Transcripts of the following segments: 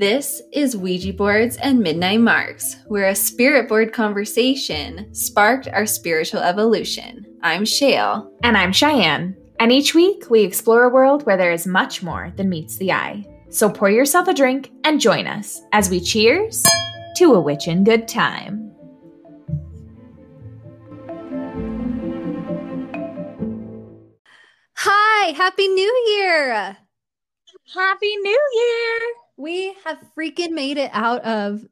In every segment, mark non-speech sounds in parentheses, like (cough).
This is Ouija Boards and Midnight Marks, where a spirit board conversation sparked our spiritual evolution. I'm Shale. And I'm Cheyenne. And each week we explore a world where there is much more than meets the eye. So pour yourself a drink and join us as we cheers to a witch in good time. Hi, Happy New Year! Happy New Year! We have freaking made it out of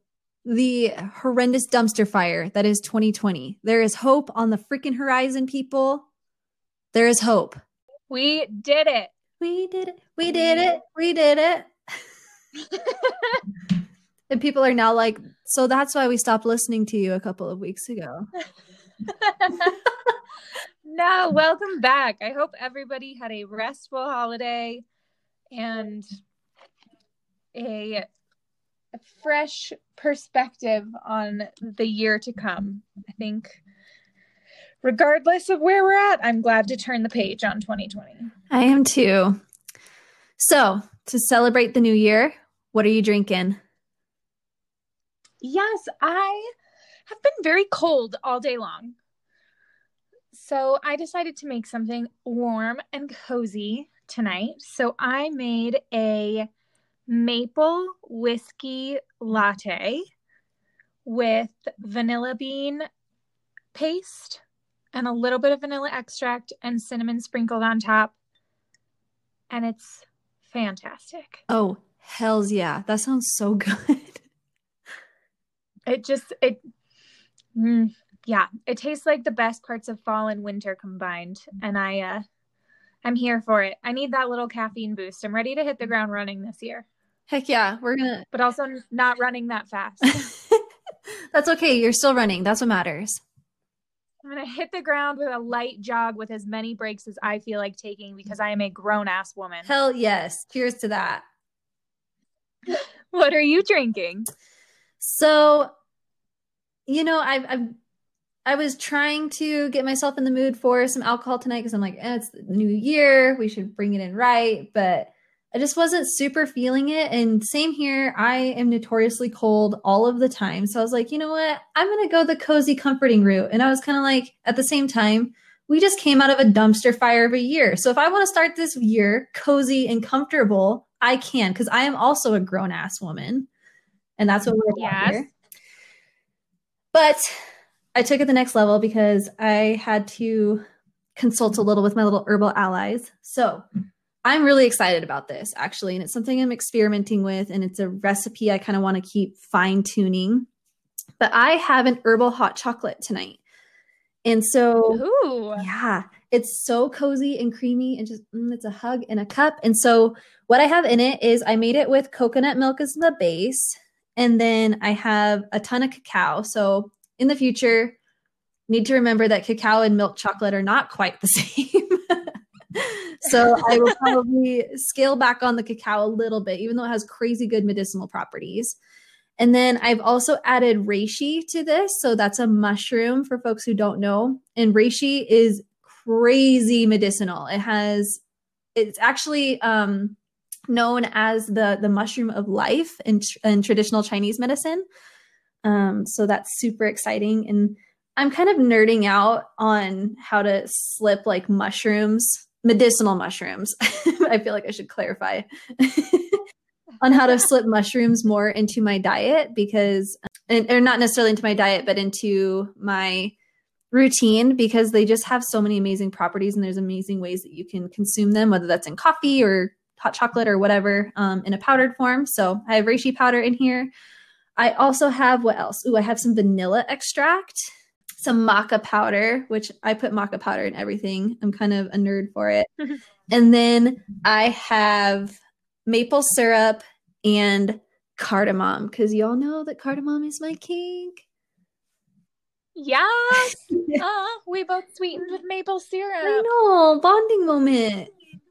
the horrendous dumpster fire that is 2020. There is hope on the freaking horizon, people. There is hope. We did it. We did it. We did it. We did it. (laughs) and people are now like, so that's why we stopped listening to you a couple of weeks ago. (laughs) no, welcome back. I hope everybody had a restful holiday and a, fresh perspective on the year to come. I think regardless of where we're at, I'm glad to turn the page on 2020. I am too. So, to celebrate the new year, what are you drinking? Yes, I have been very cold all day long. So, I decided to make something warm and cozy tonight. So, I made a maple whiskey latte with vanilla bean paste and a little bit of vanilla extract and cinnamon sprinkled on top. And it's fantastic. Oh, hells yeah. That sounds so (laughs) good. it just, it, mm, yeah, it tastes like the best parts of fall and winter combined. And I, uh, I'm here for it. I need that little caffeine boost. I'm ready to hit the ground running this year. Heck yeah, we're gonna. (laughs) But also not running that fast. (laughs) That's okay. You're still running. That's what matters. I'm gonna hit the ground with a light jog with as many breaks as I feel like taking because I am a grown ass woman. Hell yes. Cheers to that. (laughs) what are you drinking? So, you know, I've, I've I was trying to get myself in the mood for some alcohol tonight because I'm like, eh, it's the new year. We should bring it in right. But I just wasn't super feeling it. And same here, I am notoriously cold all of the time. So I was like, you know what? I'm going to go the cozy, comforting route. And I was kind of like, at the same time, we just came out of a dumpster fire of a year. So if I want to start this year cozy and comfortable, I can because I am also a grown ass woman. And that's what we're yes. here. But I took it the next level because I had to consult a little with my little herbal allies. So I'm really excited about this actually. And it's something I'm experimenting with. And it's a recipe I kind of want to keep fine tuning. But I have an herbal hot chocolate tonight. And so, Ooh. yeah, it's so cozy and creamy and just, mm, it's a hug in a cup. And so, what I have in it is I made it with coconut milk as the base. And then I have a ton of cacao. So, in the future, need to remember that cacao and milk chocolate are not quite the (laughs) same so I will probably scale back on the cacao a little bit, even though it has crazy good medicinal properties. And then I've also added reishi to this. So that's a mushroom for folks who don't know. And reishi is crazy medicinal. It has, it's actually um, known as the the mushroom of life in, in traditional Chinese medicine. Um, so that's super exciting. And I'm kind of nerding out on how to slip like mushrooms medicinal mushrooms. (laughs) I feel like I should clarify (laughs) on how to slip mushrooms more into my diet because, and, or not necessarily into my diet, but into my routine because they just have so many amazing properties and there's amazing ways that you can consume them, whether that's in coffee or hot chocolate or whatever um, in a powdered form. So I have reishi powder in here. I also have what else? Ooh, I have some vanilla extract some maca powder, which I put maca powder in everything. I'm kind of a nerd for it. (laughs) and then I have maple syrup and cardamom because y'all know that cardamom is my kink. Yes. (laughs) uh, we both sweetened with maple syrup. I know, bonding moment.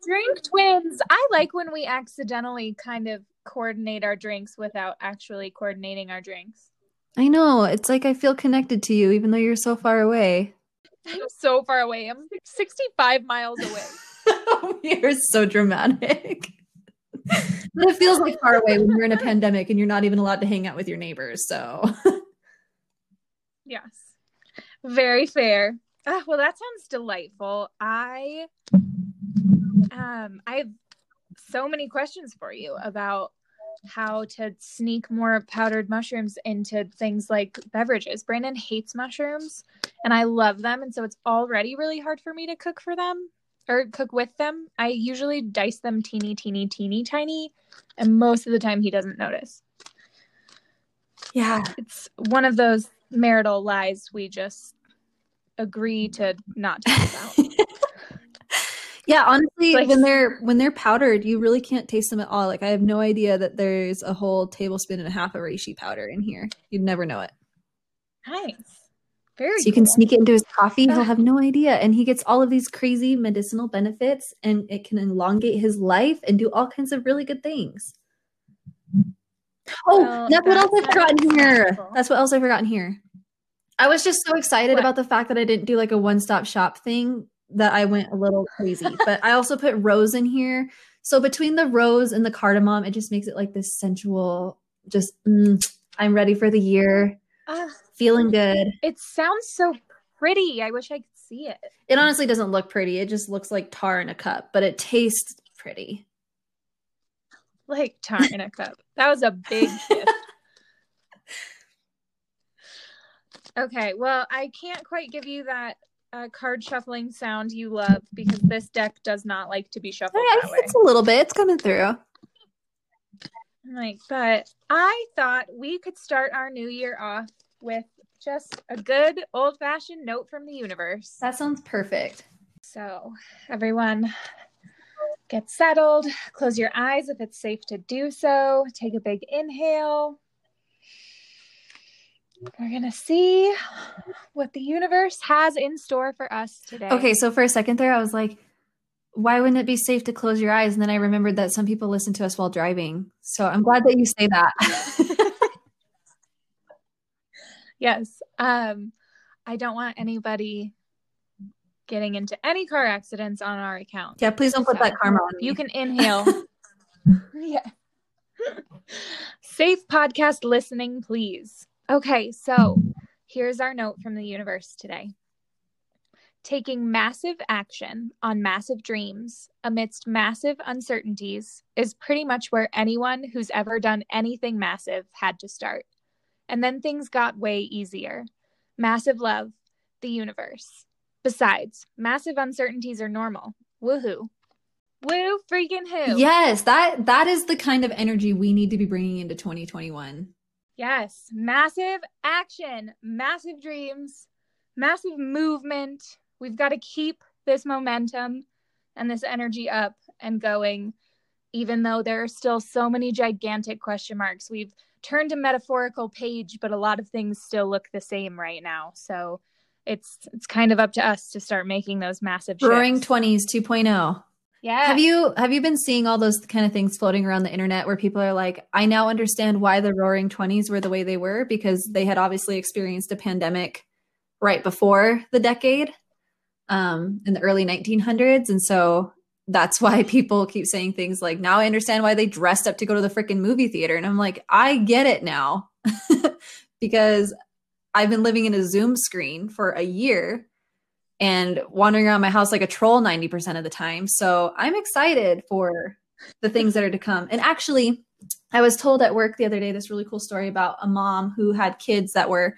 Drink twins. I like when we accidentally kind of coordinate our drinks without actually coordinating our drinks. I know. It's like I feel connected to you even though you're so far away. I'm so far away. I'm 65 miles away. (laughs) you're so dramatic. but it feels like far away when you're in a pandemic and you're not even allowed to hang out with your neighbors. So, (laughs) yes, very fair. Ah, well, that sounds delightful. I, um, I have so many questions for you about how to sneak more powdered mushrooms into things like beverages. Brandon hates mushrooms and I love them. And so it's already really hard for me to cook for them or cook with them. I usually dice them teeny, teeny, teeny, tiny. And most of the time he doesn't notice. Yeah. It's one of those marital lies we just agree to not talk about. (laughs) Yeah, honestly, like, when they're when they're powdered, you really can't taste them at all. Like I have no idea that there's a whole tablespoon and a half of reishi powder in here. You'd never know it. Nice. Very so you cool. can sneak it into his coffee. He'll have no idea, and he gets all of these crazy medicinal benefits, and it can elongate his life and do all kinds of really good things. Oh, well, that's, that's what else I forgot in here. That's what else I forgot in here. I was just so excited what? about the fact that I didn't do like a one stop shop thing that I went a little crazy. but I also put rose in here. So between the rose and the cardamom, it just makes it like this sensual, just mm, I'm ready for the year. Uh, feeling good. It sounds so pretty. I wish I could see it. It honestly doesn't look pretty. It just looks like tar in a cup, but it tastes pretty. Like tar in a cup. That was a big shift. (laughs) okay, well, I can't quite give you that uh, card shuffling sound you love because this deck does not like to be shuffled. Yeah, it's a little bit. It's coming through. Like, but I thought we could start our new year off with just a good old fashioned note from the universe. That sounds perfect. So, everyone, get settled, close your eyes if it's safe to do so, take a big inhale. We're going to see what the universe has in store for us today. Okay, so for a second there, I was like, why wouldn't it be safe to close your eyes? And then I remembered that some people listen to us while driving. So I'm glad that you say that. (laughs) yes. Um, I don't want anybody getting into any car accidents on our account. Yeah, please don't put so that karma on me. You can inhale. (laughs) (laughs) yeah. Safe podcast listening, please. Okay, so here's our note from the universe today. Taking massive action on massive dreams amidst massive uncertainties is pretty much where anyone who's ever done anything massive had to start. And then things got way easier. Massive love, the universe. Besides, massive uncertainties are normal. Woohoo. Woo freaking who. Yes, that that is the kind of energy we need to be bringing into 2021. Yes, massive action, massive dreams, massive movement. We've got to keep this momentum and this energy up and going, even though there are still so many gigantic question marks. We've turned a metaphorical page, but a lot of things still look the same right now. So it's it's kind of up to us to start making those massive Roaring 20s 2.0. Yeah. Have you have you been seeing all those kind of things floating around the internet where people are like, I now understand why the roaring 20s were the way they were because they had obviously experienced a pandemic right before the decade um in the early 1900s and so that's (laughs) why people keep saying things like now I understand why they dressed up to go to the freaking movie theater and I'm like, I get it now. (laughs) because I've been living in a Zoom screen for a year and wandering around my house like a troll 90% of the time. So I'm excited for the things that are to come. And actually, I was told at work the other day this really cool story about a mom who had kids that were,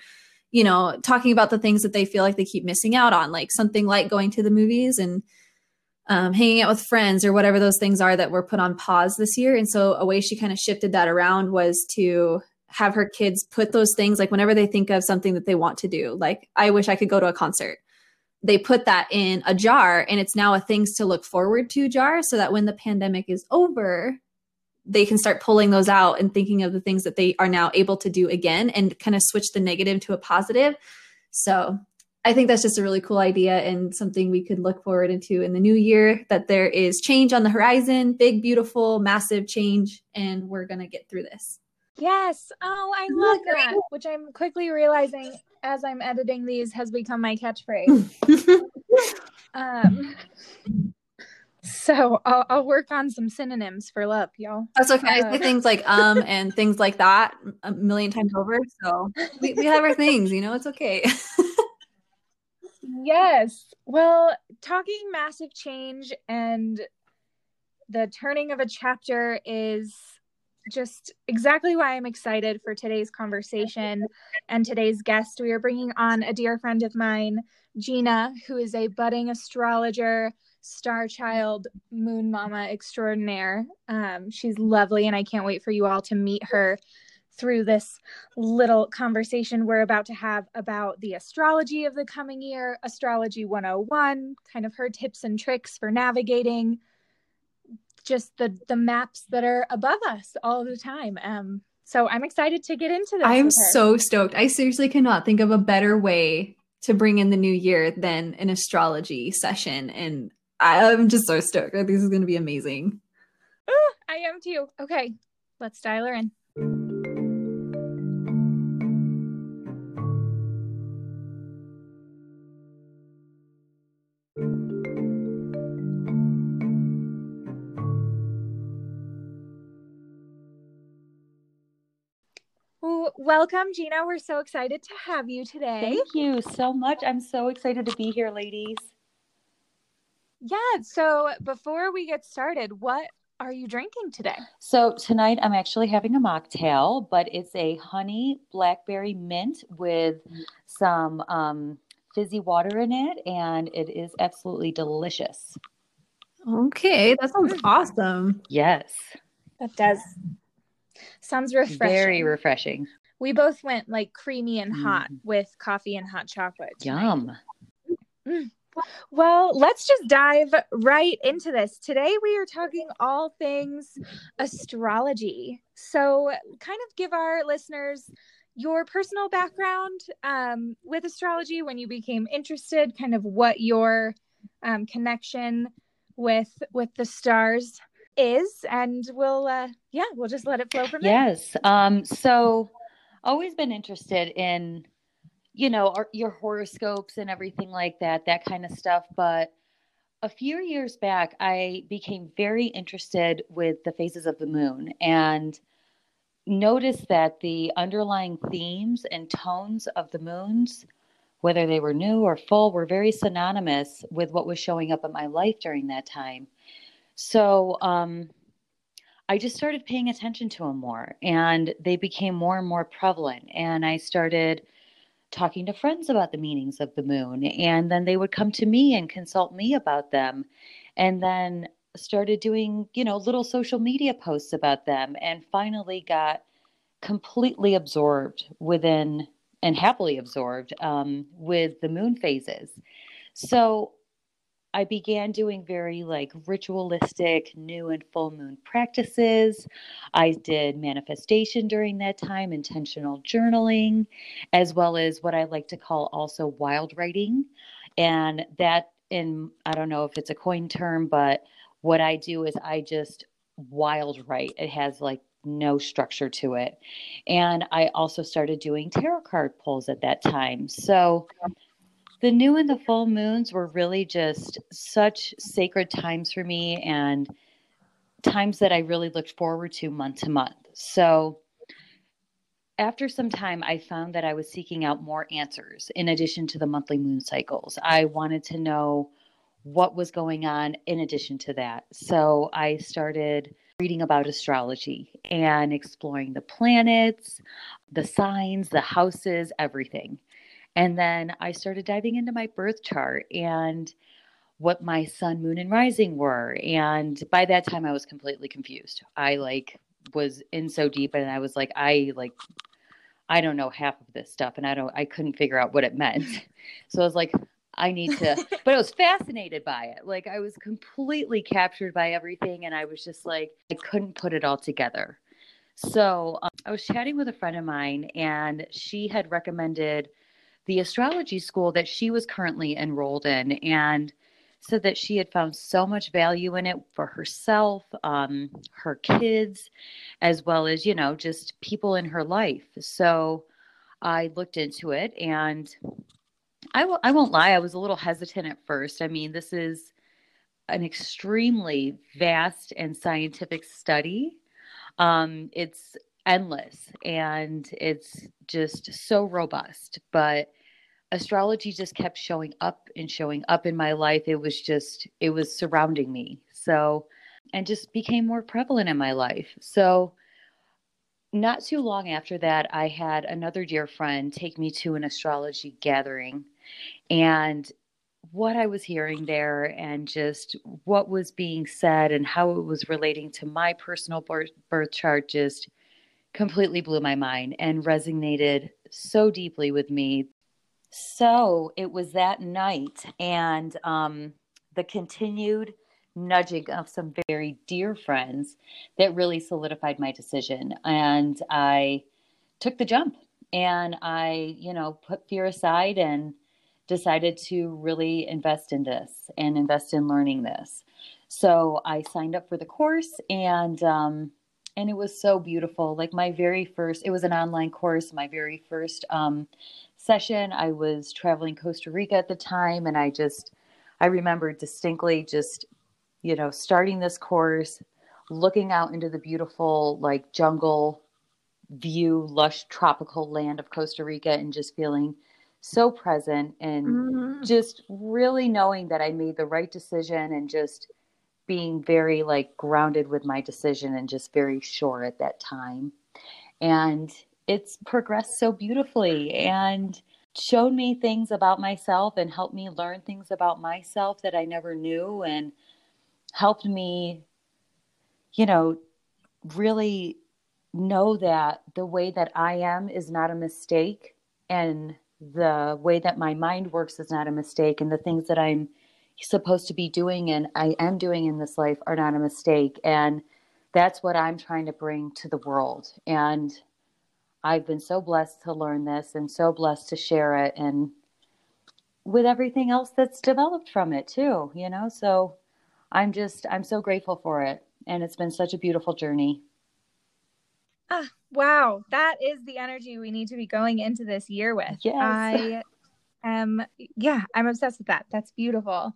you know, talking about the things that they feel like they keep missing out on, like something like going to the movies and um, hanging out with friends or whatever those things are that were put on pause this year. And so a way she kind of shifted that around was to have her kids put those things like whenever they think of something that they want to do, like I wish I could go to a concert they put that in a jar and it's now a things to look forward to jar so that when the pandemic is over they can start pulling those out and thinking of the things that they are now able to do again and kind of switch the negative to a positive. So i think that's just a really cool idea and something we could look forward into in the new year that there is change on the horizon big beautiful massive change and we're going to get through this Yes. Oh, I love that. Which I'm quickly realizing as I'm editing these has become my catchphrase. (laughs) um, So I'll, I'll work on some synonyms for love, y'all. That's okay. I Uh, say things like um and things like that a million times over. So we, we have our things, you know, it's okay. (laughs) Yes. Well, talking massive change and the turning of a chapter is just exactly why I'm excited for today's conversation and today's guest. We are bringing on a dear friend of mine, Gina, who is a budding astrologer, star child, moon mama extraordinaire. Um, she's lovely, and I can't wait for you all to meet her through this little conversation we're about to have about the astrology of the coming year, Astrology 101, kind of her tips and tricks for navigating just the the maps that are above us all the time. Um so I'm excited to get into this. I'm so stoked. I seriously cannot think of a better way to bring in the new year than an astrology session. And I'm just so stoked. This is going to be amazing. Ooh, I am too. Okay, let's dial her in. Welcome, Gina. We're so excited to have you today. Thank you so much. I'm so excited to be here, ladies. Yeah. So before we get started, what are you drinking today? So, tonight I'm actually having a mocktail, but it's a honey blackberry mint with some um, fizzy water in it, and it is absolutely delicious. Okay, that sounds Mm. awesome. Yes, That does. Sounds refreshing. very refreshing. We both went like creamy and hot Mhm. with coffee and hot chocolate. Yum. Well, let's just dive right into this. Today we are talking all things astrology. So, kind of give our listeners your personal background um, with astrology when you became interested, kind of what your um, connection with with the stars is, and we'll uh, yeah, we'll just let it flow from there. Yes. Um, so always been interested in, you know, our, your horoscopes and everything like that, that kind of stuff. But a few years back, I became very interested with the phases of the moon and noticed that the underlying themes and tones of the moons, whether they were new or full, were very synonymous with what was showing up in my life during that time. So, um, I just started paying attention to them more and they became more and more prevalent. And I started talking to friends about the meanings of the moon. And then they would come to me and consult me about them. And then started doing, you know, little social media posts about them and finally got completely absorbed within and happily absorbed um, with the moon phases. So I began doing very like ritualistic new and full moon practices. I did manifestation during that time, intentional journaling, as well as what I like to call also wild writing. And that, in I don't know if it's a coin term, but what I do is I just wild write. It has like no structure to it. And I also started doing tarot card pulls at that time. So, the new and the full moons were really just such sacred times for me and times that I really looked forward to month to month. So after some time, I found that I was seeking out more answers in addition to the monthly moon cycles. I wanted to know what was going on in addition to that. So I started reading about astrology and exploring the planets, the signs, the houses, everything. And then I started diving into my birth chart and what my sun, moon, and rising were. And by that time, I was completely confused. I like was in so deep, and I was like, I like, I don't know half of this stuff, and I don't, I couldn't figure out what it meant. (laughs) So I was like, I need to, (laughs) but I was fascinated by it. Like I was completely captured by everything, and I was just like, I couldn't put it all together. So um, I was chatting with a friend of mine, and she had recommended the astrology school that she was currently enrolled in and said that she had found so much value in it for herself, um, her kids, as well as, you know, just people in her life. So I looked into it and I w- I won't lie, I was a little hesitant at first. I mean, this is an extremely vast and scientific study. Um, it's endless and it's just so robust. But astrology just kept showing up and showing up in my life. It was just, it was surrounding me. So, and just became more prevalent in my life. So, not too long after that, I had another dear friend take me to an astrology gathering. And what I was hearing there and just what was being said and how it was relating to my personal birth, chart just completely blew my mind and resonated so deeply with me. So it was that night and um, the continued nudging of some very dear friends that really solidified my decision. And I took the jump and I, you know, put fear aside and decided to really invest in this and invest in learning this. So I signed up for the course and um, and it was so beautiful. Like my very first, it was an online course. My very first um, session, I was traveling Costa Rica at the time, and I just, I remember distinctly just, you know, starting this course, looking out into the beautiful like jungle view, lush tropical land of Costa Rica, and just feeling so present and mm-hmm. just really knowing that I made the right decision and just being very like grounded with my decision and just very sure at that time. And it's progressed so beautifully and showed me things about myself and helped me learn things about myself that I never knew and helped me, you know, really know that the way that I am is not a mistake and the way that my mind works is not a mistake and the things that I'm supposed to be doing and I am doing in this life are not a mistake. And that's what I'm trying to bring to the world. And I've been so blessed to learn this and so blessed to share it and with everything else that's developed from it too, you know? So I'm just, I'm so grateful for it. And it's been such a beautiful journey. Ah, wow. That is the energy we need to be going into this year with. Yes. I am, yeah, I'm obsessed with that. That's beautiful.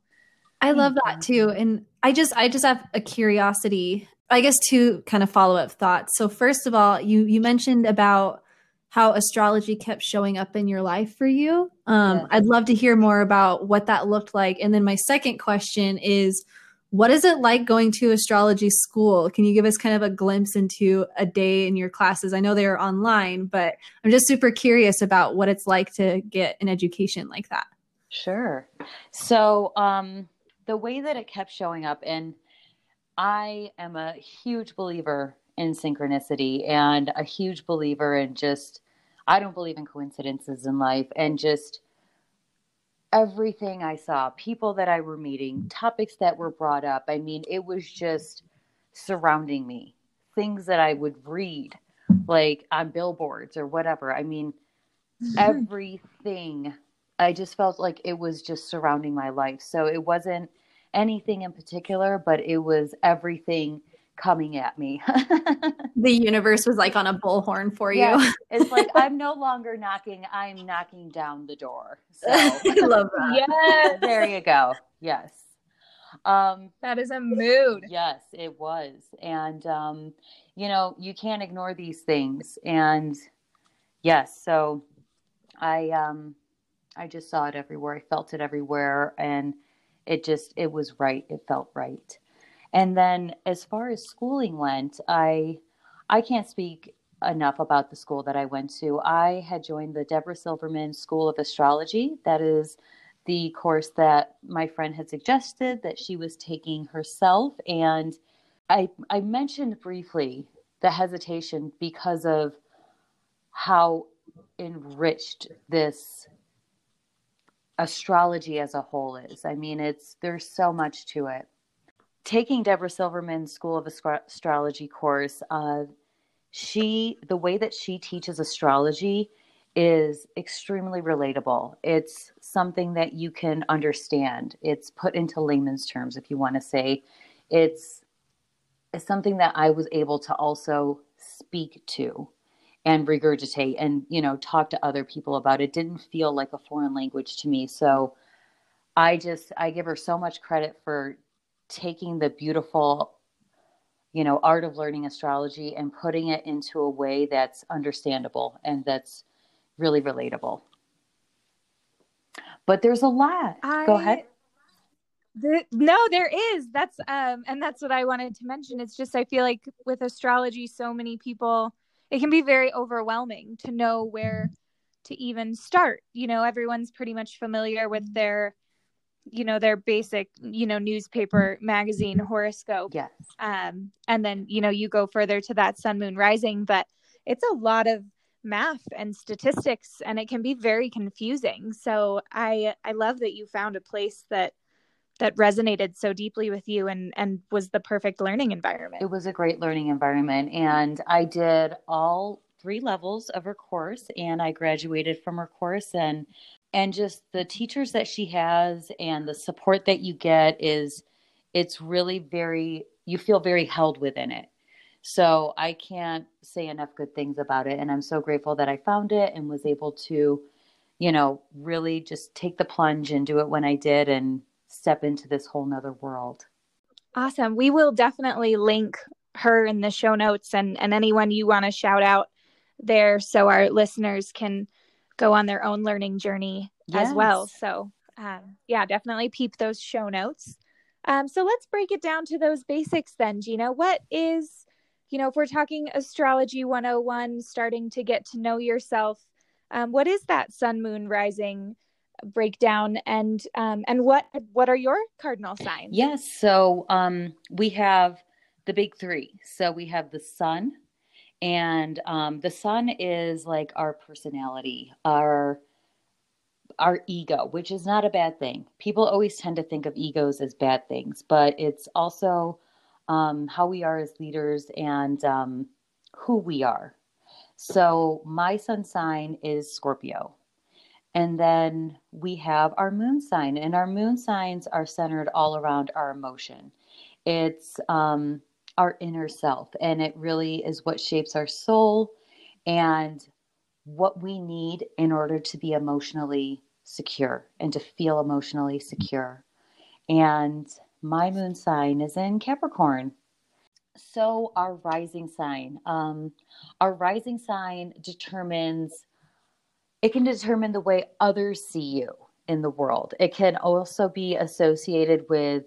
I love that too. And I just I just have a curiosity. I guess two kind of follow-up thoughts. So first of all, you you mentioned about how astrology kept showing up in your life for you. Um. I'd love to hear more about what that looked like. And then my second question is what is it like going to astrology school? Can you give us kind of a glimpse into a day in your classes? I know they are online, but I'm just super curious about what it's like to get an education like that. Sure. So, um, the way that it kept showing up and i am a huge believer in synchronicity and a huge believer in just i don't believe in coincidences in life and just everything i saw people that i were meeting topics that were brought up. I mean it was just surrounding me. Things that i would read like on billboards or whatever. I mean (laughs) everything I just felt like it was just surrounding my life. So it wasn't anything in particular, but it was everything coming at me. (laughs) the universe was like on a bullhorn for you. Yes. It's like (laughs) I'm no longer knocking, I'm knocking down the door. So I (laughs) love that. Yes. there you go. Yes. Um that is a mood. Yes, it was. And um you know, you can't ignore these things and yes, so I um I just saw it everywhere. I felt it everywhere and it just it was right. It felt right. And then as far as schooling went, I I can't speak enough about the school that I went to. I had joined the Deborah Silverman School of Astrology. That is the course that my friend had suggested that she was taking herself and I I mentioned briefly the hesitation because of how enriched this astrology as a whole is. I mean, it's there's so much to it. Taking Deborah Silverman's School of Astrology course, uh, she the way that she teaches astrology is extremely relatable. It's something that you can understand. It's put into layman's terms, if you want to say. It's, it's something that I was able to also speak to and regurgitate and you know talk to other people about it. Didn't feel like a foreign language to me. So i just i give her so much credit for taking the beautiful you know art of learning astrology and putting it into a way that's understandable and that's really relatable. But there's a lot. I, go ahead. The, no there is. That's um and that's what i wanted to mention. It's just i feel like with astrology so many people it can be very overwhelming to know where to even start. You know everyone's pretty much familiar with their you know their basic you know newspaper magazine horoscope. Yes. Um and then you know you go further to that sun moon rising but it's a lot of math and statistics and it can be very confusing. So i i love that you found a place that that resonated so deeply with you and and was the perfect learning environment. It was a great learning environment. And i did all three levels of her course and i graduated from her course. And and just the teachers that she has and the support that you get is it's really very you feel very held within it. So i can't say enough good things about it. And i'm so grateful that i found it and was able to you know really just take the plunge and do it when i did. And step into this whole nother world awesome we will definitely link her in the show notes and and anyone you want to shout out there so our listeners can go on their own learning journey yes. as well. So, um, yeah, definitely peep those show notes. Um, so let's break it down to those basics then, Gina. What is, you know, if we're talking astrology 101, starting to get to know yourself, um, what is that sun, moon, rising breakdown, and um, and what what are your cardinal signs? Yes, so um, we have the big three. So we have the sun, and um, the sun is like our personality our our ego which is not a bad thing people always tend to think of egos as bad things but it's also um, how we are as leaders and um, who we are so my sun sign is scorpio and then we have our moon sign and our moon signs are centered all around our emotion it's um, our inner self. And it really is what shapes our soul and what we need in order to be emotionally secure and to feel emotionally secure. And my moon sign is in Capricorn. So, our rising sign, um, our rising sign determines, it can determine the way others see you in the world. It can also be associated with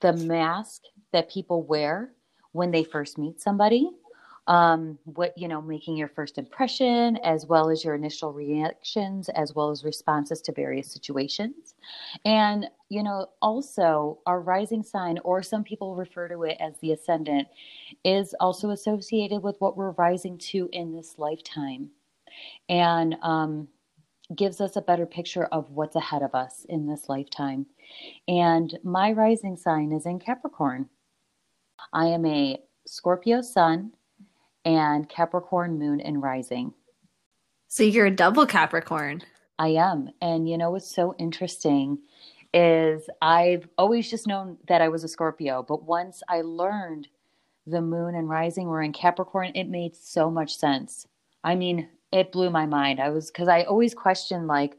the mask that people wear when they first meet somebody um, what you know making your first impression as well as your initial reactions as well as responses to various situations and you know also our rising sign or some people refer to it as the ascendant is also associated with what we're rising to in this lifetime and um, gives us a better picture of what's ahead of us in this lifetime and my rising sign is in capricorn I am a Scorpio sun and Capricorn moon and rising. So you're a double Capricorn. I am. And you know what's so interesting is I've always just known that I was a Scorpio, but once I learned the moon and rising were in Capricorn, it made so much sense. I mean, it blew my mind. I was because I always question like,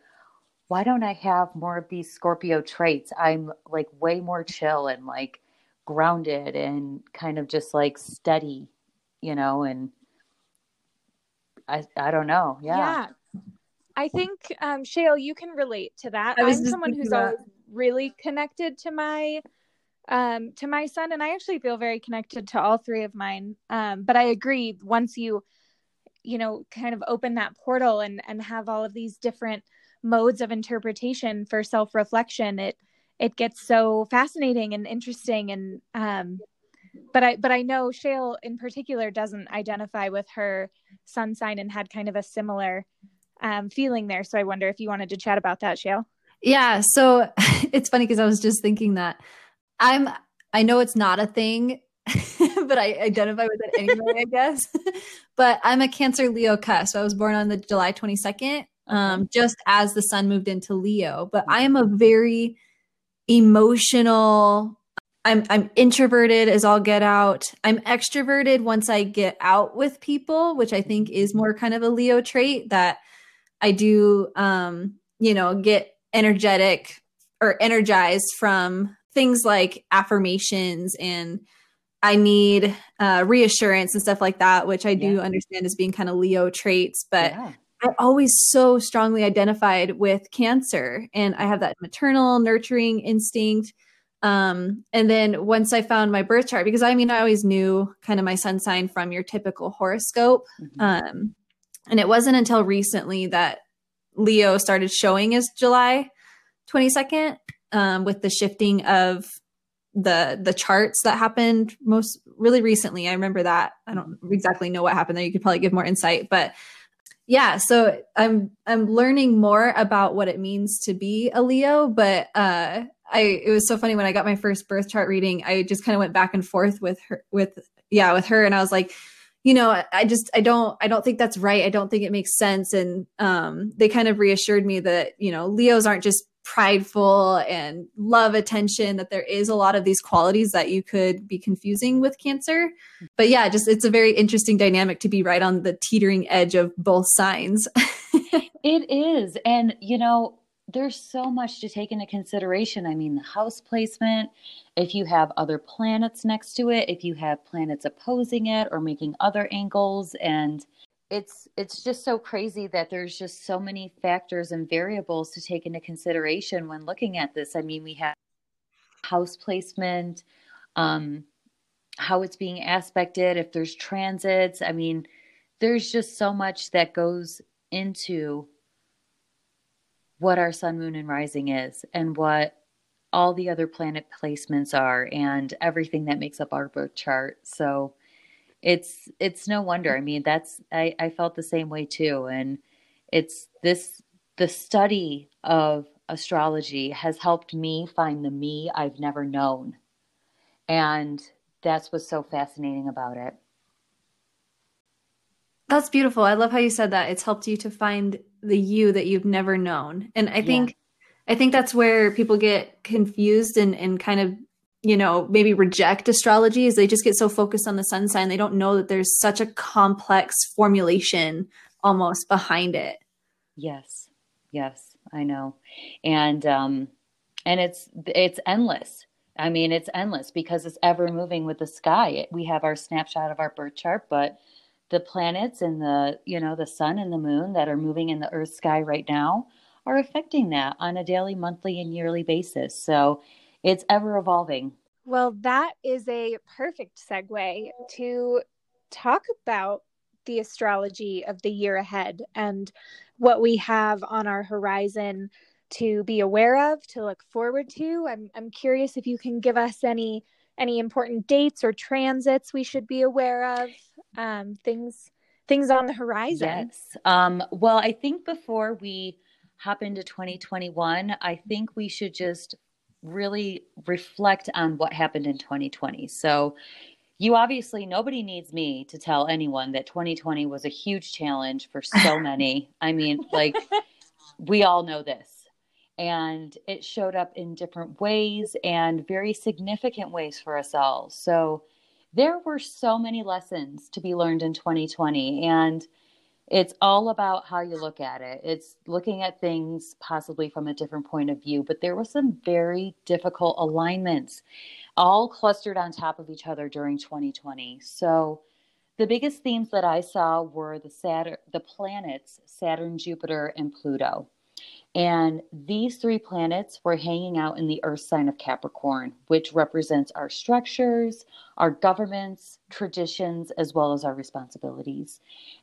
why don't I have more of these Scorpio traits? I'm like way more chill and like grounded and kind of just like steady, you know, and I I don't know. Yeah. Yeah. I think um Shale, you can relate to that. I'm someone who's that. always really connected to my um to my sun and I actually feel very connected to all three of mine. Um but I agree once you you know kind of open that portal and and have all of these different modes of interpretation for self-reflection it it gets so fascinating and interesting and um but I but I know Shale in particular doesn't identify with her sun sign and had kind of a similar um, feeling there. So I wonder if you wanted to chat about that, Shale. Yeah. So (laughs) it's funny because I was just thinking that I'm I know it's not a thing, (laughs) but I identify with it anyway, I guess. (laughs) but I'm a Cancer Leo cusp. So I was born on the July 22nd, um, just as the sun moved into Leo. But I am a very emotional. I'm I'm introverted as all get out. I'm extroverted once I get out with people, which I think is more kind of a Leo trait that I do um, you know, get energetic or energized from things like affirmations and I need uh, reassurance and stuff like that, which I do yeah. understand as being kind of Leo traits. But yeah. I always so strongly identified with Cancer, and I have that maternal nurturing instinct. Um, and then once I found my birth chart, because I mean, I always knew kind of my sun sign from your typical horoscope. Mm-hmm. Um, and it wasn't until recently that Leo started showing as July 22nd um, with the shifting of the the charts that happened most really recently. I remember that. I don't exactly know what happened there. You could probably give more insight, but yeah, so I'm I'm learning more about what it means to be a Leo, but uh I it was so funny when I got my first birth chart reading, I just kind of went back and forth with her with yeah, with her and I was like, you know, I just I don't I don't think that's right. I don't think it makes sense and um they kind of reassured me that, you know, Leos aren't just prideful and love attention that there is a lot of these qualities that you could be confusing with cancer. But yeah just it's a very interesting dynamic to be right on the teetering edge of both signs. (laughs) It is. And you know there's so much to take into consideration. I mean the house placement if you have other planets next to it if you have planets opposing it or making other angles and it's it's just so crazy that there's just so many factors and variables to take into consideration when looking at this. I mean, we have house placement, um, how it's being aspected, if there's transits. I mean, there's just so much that goes into what our sun, moon, and rising is, and what all the other planet placements are, and everything that makes up our birth chart. So it's it's no wonder. I mean, that's I, I felt the same way too. And it's this the study of astrology has helped me find the me I've never known. And that's what's so fascinating about it. That's beautiful. I love how you said that. It's helped you to find the you that you've never known. And I think yeah. I think that's where people get confused and, and kind of you know, maybe reject astrology is they just get so focused on the sun sign. They don't know that there's such a complex formulation almost behind it. Yes. Yes, I know. And um and it's it's endless. I mean, it's endless because it's ever moving with the sky. We have our snapshot of our birth chart, but the planets and the, you know, the sun and the moon that are moving in the earth sky right now are affecting that on a daily, monthly, and yearly basis. So it's ever evolving. Well, that is a perfect segue to talk about the astrology of the year ahead and what we have on our horizon to be aware of, to look forward to. I'm I'm curious if you can give us any any important dates or transits we should be aware of, um, things things on the horizon. Yes. Um, well, I think before we hop into 2021, I think we should just really reflect on what happened in 2020. So, you obviously, nobody needs me to tell anyone that 2020 was a huge challenge for so (laughs) many. I mean, like, we all know this. And it showed up in different ways and very significant ways for us all. So, there were so many lessons to be learned in 2020. And it's all about how you look at it. It's looking at things possibly from a different point of view, but there were some very difficult alignments all clustered on top of each other during 2020. So the biggest themes that I saw were the Saturn, the planets Saturn, Jupiter, and Pluto. And these three planets were hanging out in the earth sign of Capricorn, which represents our structures, our governments, traditions, as well as our responsibilities.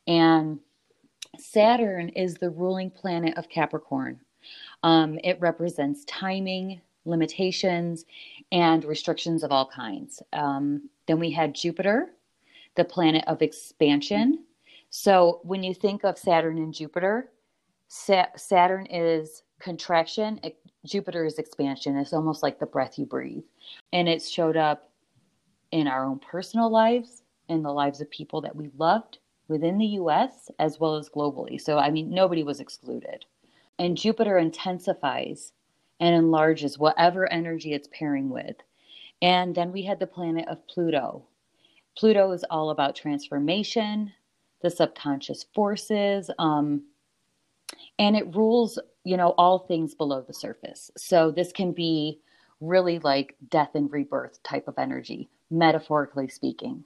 And Saturn is the ruling planet of Capricorn. Um, it represents timing, limitations, and restrictions of all kinds. Um, then we had Jupiter, the planet of expansion. So when you think of Saturn and Jupiter, Sa- Saturn is contraction, Jupiter is expansion. It's almost like the breath you breathe. And it showed up in our own personal lives, in the lives of people that we loved, within the US as well as globally. So, I mean, nobody was excluded. And Jupiter intensifies and enlarges whatever energy it's pairing with. And then we had the planet of Pluto. Pluto is all about transformation, the subconscious forces, um, and it rules, you know, all things below the surface. So this can be really like death and rebirth type of energy, metaphorically speaking.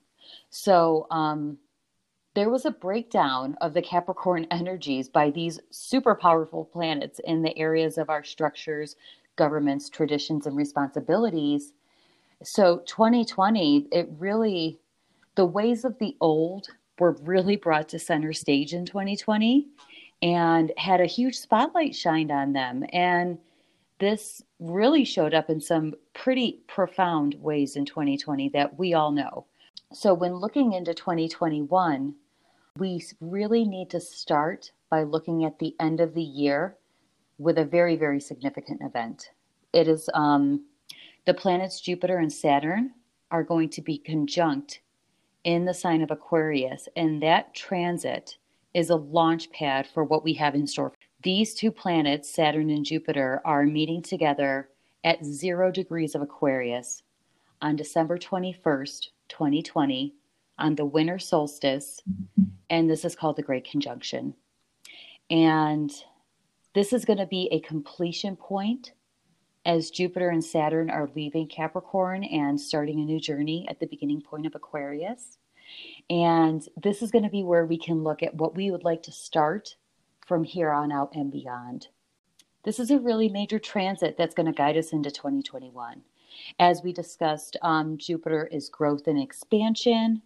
So, um, there was a breakdown of the Capricorn (laughs) energies by these super powerful planets in the areas of our structures, governments, traditions, and responsibilities. So 2020, it really, the ways of the old were really brought to center stage in 2020 and had a huge spotlight shined on them. And this really showed up in some pretty profound ways in 2020 that we all know. So, when looking into 2021, we really need to start by looking at the end of the year with a very, very significant event. It is um, the planets Jupiter and Saturn are going to be conjunct in the sign of Aquarius, and that transit is a launch pad for what we have in store. These two planets, Saturn and Jupiter, are meeting together at zero degrees of Aquarius on December 21st, 2020, on the winter solstice, and this is called the Great Conjunction. And this is going to be a completion point as Jupiter and Saturn are leaving Capricorn and starting a new journey at the beginning point of Aquarius. And this is going to be where we can look at what we would like to start from here on out and beyond. This is a really major transit that's going to guide us into 2021. As we discussed, um, Jupiter is growth and expansion,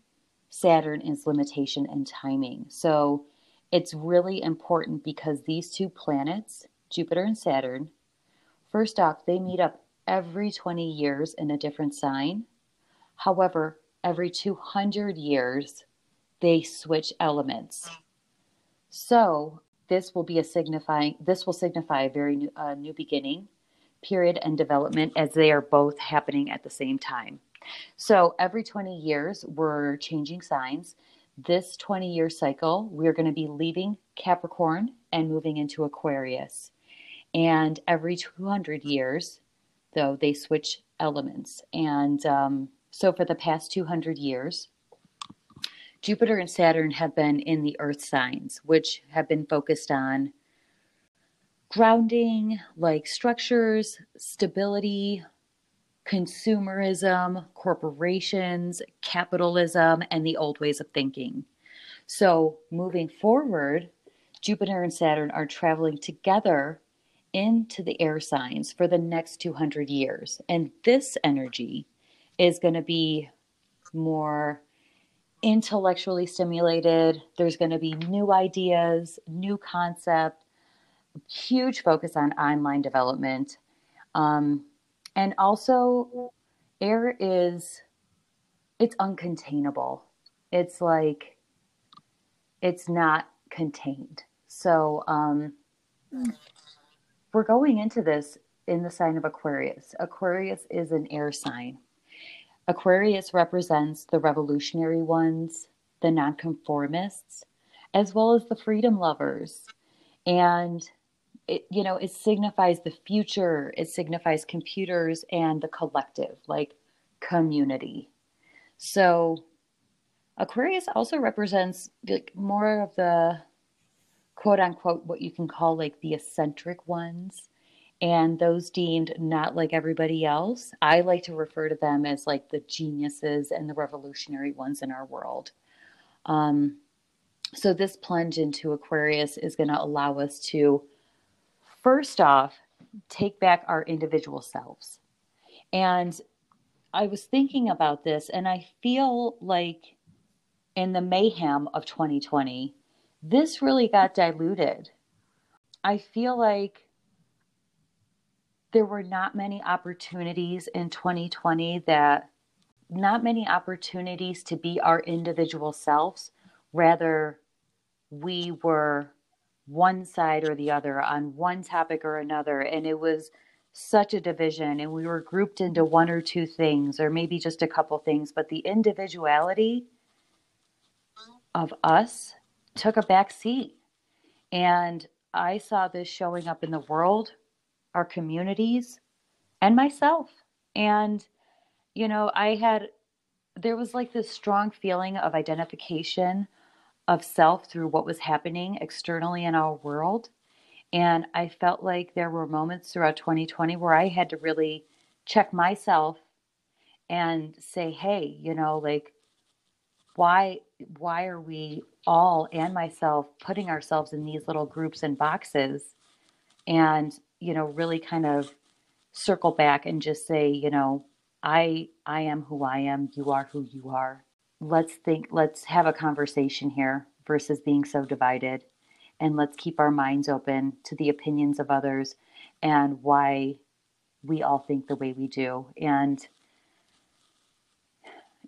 Saturn is limitation and timing. So it's really important because these two planets, Jupiter and Saturn, first off, they meet up every 20 years in a different sign. However, every 200 years, they switch elements. So this will be a signifying, this will signify a very new, uh, new beginning period and development as they are both happening at the same time. So every 20 years, we're changing signs. This 20 year cycle, we're going to be leaving Capricorn and moving into Aquarius. And every 200 years, though, they switch elements. And um, so for the past 200 years, Jupiter and Saturn have been in the earth signs, which have been focused on grounding, like structures, stability, consumerism, corporations, capitalism, and the old ways of thinking. So, moving forward, Jupiter and Saturn are traveling together into the air signs for the next 200 years. And this energy is going to be more intellectually stimulated. There's going to be new ideas, new concept, huge focus on online development. Um, and also, air is, it's uncontainable. It's like, it's not contained. So, um, we're going into this in the sign of Aquarius. Aquarius is an air sign. Aquarius represents the revolutionary ones, the nonconformists, as well as the freedom lovers. And it you know it signifies the future it signifies computers and the collective like community. So aquarius also represents like more of the quote unquote what you can call like the eccentric ones and those deemed not like everybody else. I like to refer to them as like the geniuses and the revolutionary ones in our world. Um, so this plunge into aquarius is going to allow us to first off, take back our individual selves. And I was thinking about this, and I feel like in the mayhem of 2020, this really got diluted. I feel like there were not many opportunities in 2020 that, not many opportunities to be our individual selves. Rather, we were one side or the other on one topic or another. And it was such a division. And we were grouped into one or two things, or maybe just a couple things. But the individuality of us took a back seat. And I saw this showing up in the world, our communities, and myself. And, you know, I had, there was like this strong feeling of identification of self through what was happening externally in our world. And I felt like there were moments throughout 2020 where I had to really check myself and say, hey, you know, like, why why are we all and myself putting ourselves in these little groups and boxes? And you know really kind of circle back and just say you know i i am who i am. You are who you are let's think let's have a conversation here versus being so divided. And let's keep our minds open to the opinions of others and why we all think the way we do. And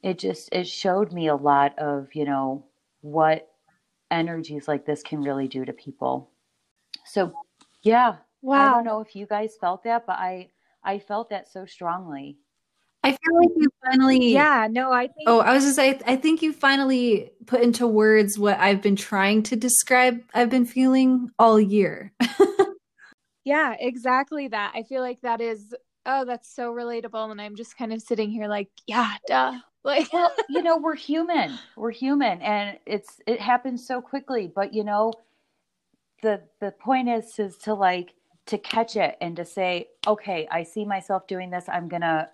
it just it showed me a lot of you know what energies like this can really do to people. So yeah wow i don't know if you guys felt that but i i felt that so strongly I feel like you finally. Yeah, no, I think. Oh, I was just say, I think you finally put into words what I've been trying to describe. I've been feeling all year. (laughs) yeah, exactly that. I feel like that is. Oh, that's so relatable, and I'm just kind of sitting here like, yeah, duh. (laughs) Like, well, you know, we're human. We're human, and it's it happens so quickly. But you know, the the point is is to like to catch it and to say, okay, I see myself doing this. I'm gonna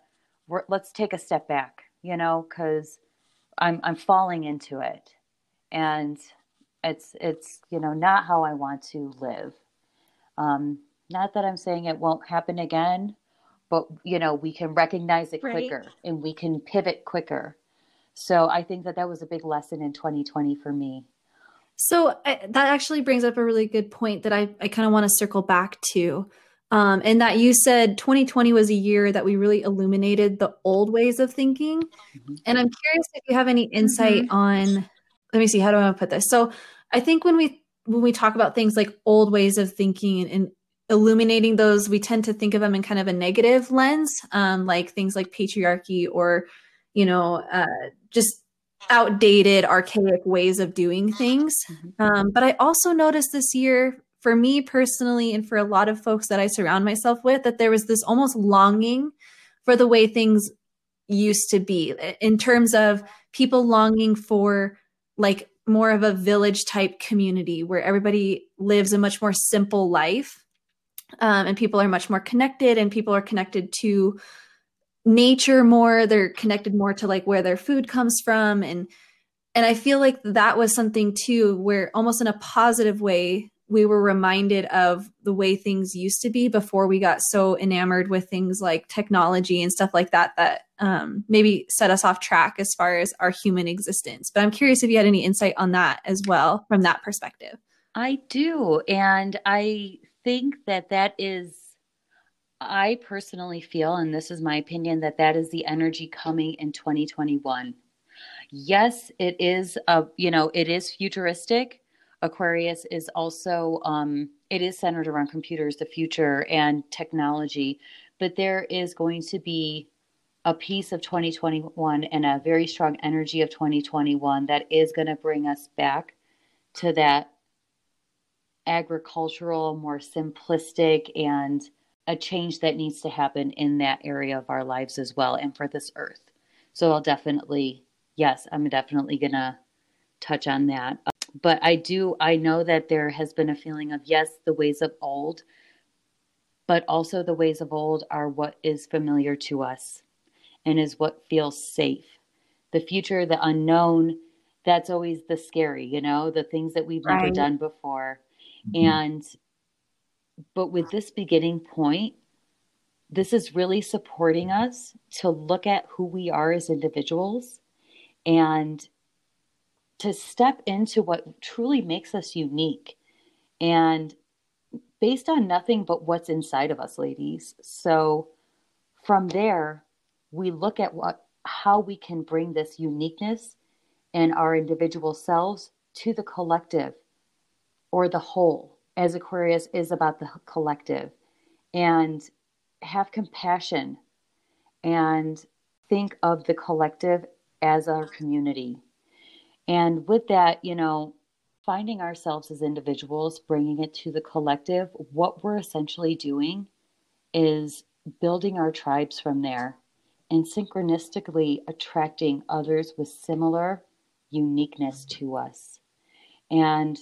let's take a step back, you know, because I'm I'm falling into it, and it's it's you know not how I want to live. Um, not that I'm saying it won't happen again, but you know we can recognize it quicker right. and we can pivot quicker. So I think that that was a big lesson in 2020 for me. So I, that actually brings up a really good point that I, I kind of want to circle back to. Um, and that you said 2020 was a year that we really illuminated the old ways of thinking. Mm-hmm. And I'm curious if you have any insight mm-hmm. on, let me see, how do I want to put this? So I think when we when we talk about things like old ways of thinking and, and illuminating those, we tend to think of them in kind of a negative lens, um, like things like patriarchy or, you know, uh, just outdated, archaic ways of doing things. Mm-hmm. Um, but I also noticed this year for me personally and for a lot of folks that I surround myself with that there was this almost longing for the way things used to be in terms of people longing for like more of a village type community where everybody lives a much more simple life um, and people are much more connected and people are connected to nature more. They're connected more to like where their food comes from. And and i feel like that was something too where almost in a positive way we were reminded of the way things used to be before we got so enamored with things like technology and stuff like that that um, maybe set us off track as far as our human existence. But I'm curious if you had any insight on that as well from that perspective. I do. And I think that that is, I personally feel, and this is my opinion, that that is the energy coming in 2021. Yes, it is, a, you know, it is futuristic Aquarius is also um, it is centered around computers, the future, and technology. But there is going to be a piece of 2021 and a very strong energy of 2021 that is going to bring us back to that agricultural, more simplistic, and a change that needs to happen in that area of our lives as well and for this earth. So I'll definitely, yes, I'm definitely going to touch on that but I do, I know that there has been a feeling of, yes, the ways of old, but also the ways of old are what is familiar to us and is what feels safe. The future, the unknown, that's always the scary, you know, the things that we've right. never done before. Mm-hmm. And, but with this beginning point, this is really supporting us to look at who we are as individuals and to step into what truly makes us unique. And based on nothing but what's inside of us ladies. So from there we look at what how we can bring this uniqueness in our individual selves to the collective or the whole as aquarius is about the collective. And have compassion and think of the collective as our community and with that, you know, finding ourselves as individuals, bringing it to the collective, what we're essentially doing is building our tribes from there and synchronistically attracting others with similar uniqueness to us. And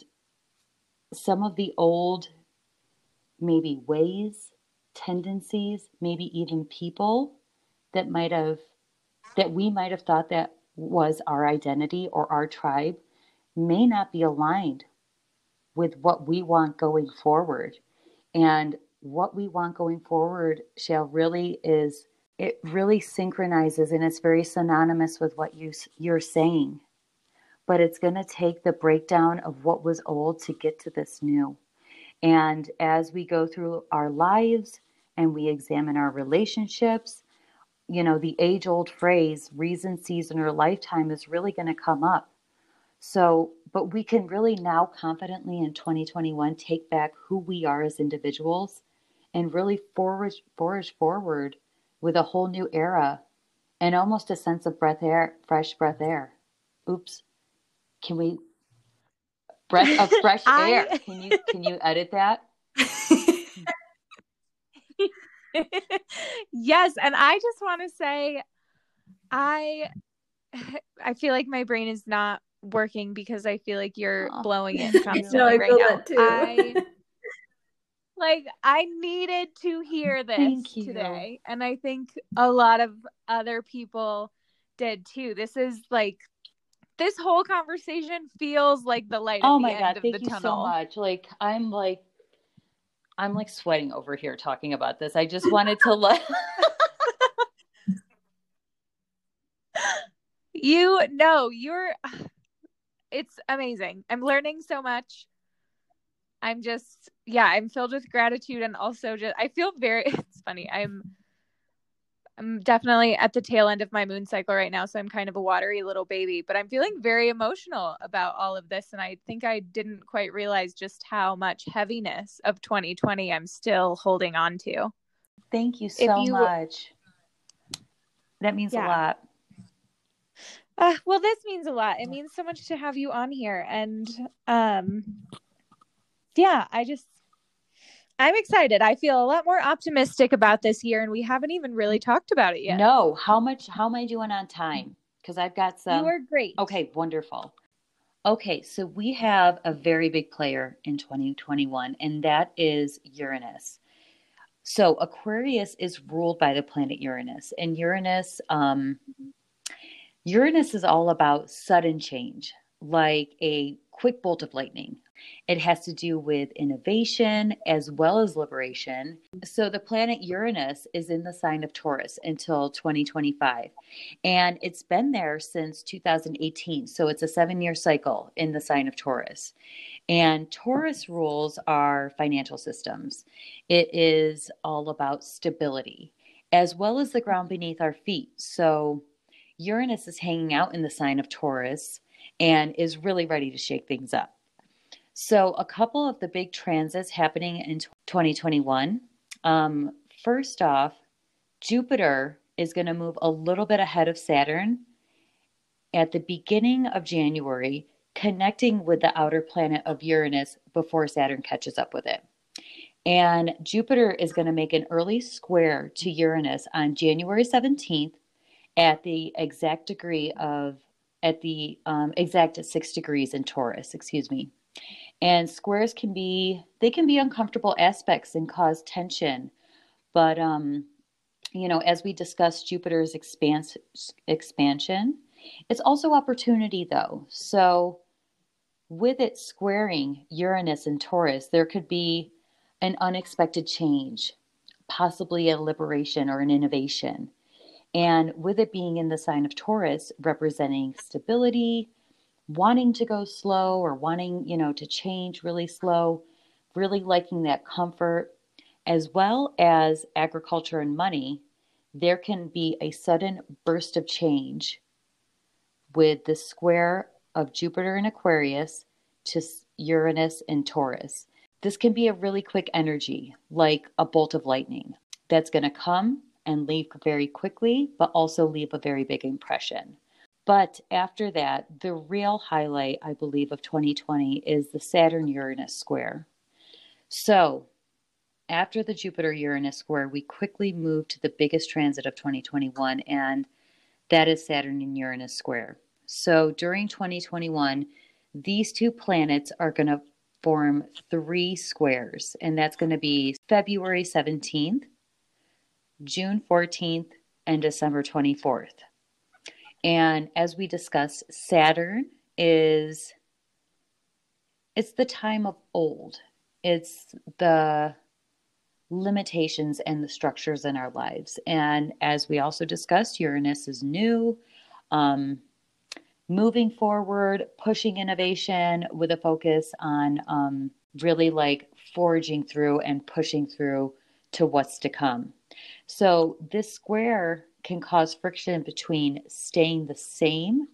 some of the old, maybe ways tendencies, maybe even people that might have that we might have thought that was our identity or our tribe may not be aligned with what we want going forward. And what we want going forward, shall really is it really synchronizes and it's very synonymous with what you you're saying. But it's going to take the breakdown of what was old to get to this new. And as we go through our lives and we examine our relationships, you know, the age old phrase, reason, season, or lifetime is really going to come up. So, but we can really now confidently in 2021 take back who we are as individuals and really forge, forge forward with a whole new era and almost a sense of breath air, fresh breath air. Oops. Can we breath of (laughs) fresh I... air? Can you can you edit that? (laughs) (laughs) yes, and I just want to say I (laughs) I feel like my brain is not working because I feel like you're oh. blowing it (laughs) constantly no, I right now. I like I needed to hear this today, and I think a lot of other people did too. This is like this whole conversation feels like the light. Oh my god! Thank you tunnel. so much. Like I'm like I'm like sweating over here talking about this. I just wanted to let. (laughs) you know you're it's amazing i'm learning so much i'm just yeah i'm filled with gratitude and also just i feel very (laughs) it's funny i'm i'm definitely at the tail end of my moon cycle right now so i'm kind of a watery little baby but i'm feeling very emotional about all of this and i think i didn't quite realize just how much heaviness of 2020 i'm still holding on to thank you so you, much that means yeah. a lot uh, well, this means a lot. It means so much to have you on here, and um, yeah, I just I'm excited. I feel a lot more optimistic about this year, and we haven't even really talked about it yet. No, how much? How am I doing on time? Because I've got some. You are great. Okay, wonderful. Okay, so we have a very big player in 2021, and that is Uranus. So Aquarius is ruled by the planet Uranus, and Uranus um, Uranus is all about sudden change, like a quick bolt of lightning. It has to do with innovation as well as liberation. So the planet Uranus is in the sign of Taurus until 2025. And it's been there since 2018. So it's a seven year cycle in the sign of Taurus. And Taurus rules our financial systems. It is all about stability as well as the ground beneath our feet. So Uranus is hanging out in the sign of Taurus and is really ready to shake things up. So, a couple of the big transits happening in 2021. Um, first off, Jupiter is going to move a little bit ahead of Saturn at the beginning of January, connecting with the outer planet of Uranus before Saturn catches up with it. And Jupiter is going to make an early square to Uranus on January 17th at the exact degree of at the um, exact six degrees in Taurus, excuse me. And squares can be they can be uncomfortable aspects and cause tension, but um, you know, as we discussed Jupiter's expans- expansion, it's also opportunity though. So with it squaring Uranus and Taurus, there could be an unexpected change, possibly a liberation or an innovation. And with it being in the sign of Taurus, representing stability, wanting to go slow or wanting, you know, to change really slow, really liking that comfort, as well as agriculture and money, there can be a sudden burst of change with the square of Jupiter in Aquarius to Uranus in Taurus. This can be a really quick energy, like a bolt of lightning, that's going to come and leave very quickly, but also leave a very big impression. But after that, the real highlight, I believe, of 2020 is the Saturn Uranus square. So, after the Jupiter Uranus square, we quickly move to the biggest transit of 2021, and that is Saturn and Uranus square. So, during 2021, these two planets are going to form three squares, and that's going to be February 17th, June 14th, and December 24th. And as we discussed, Saturn is it's the time of old. It's the limitations and the structures in our lives. And as we also discussed, Uranus is new, um, moving forward, pushing innovation with a focus on um, really like forging through and pushing through to what's to come. So this square can cause friction between staying the same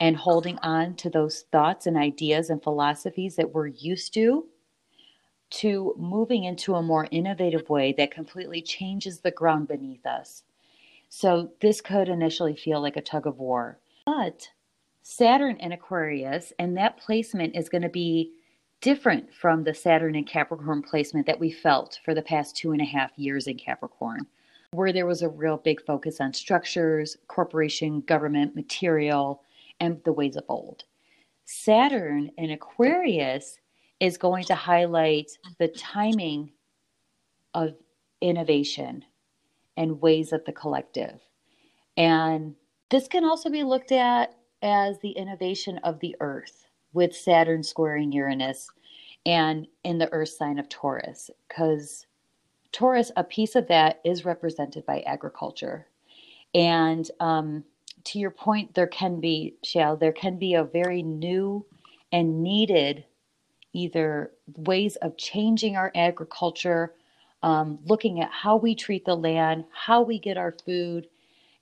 and holding on to those thoughts and ideas and philosophies that we're used to to moving into a more innovative way that completely changes the ground beneath us. So this could initially feel like a tug of war, but Saturn in Aquarius and that placement is going to be different from the Saturn in Capricorn placement that we felt for the past two and a half years in Capricorn, where there was a real big focus on structures, corporation, government, material, and the ways of old. Saturn in Aquarius is going to highlight the timing of innovation and ways of the collective. And this can also be looked at as the innovation of the earth with Saturn squaring Uranus and in the earth sign of Taurus, because Taurus, a piece of that is represented by agriculture. And um, to your point, there can be, Shell, there can be a very new and needed either ways of changing our agriculture, um, looking at how we treat the land, how we get our food.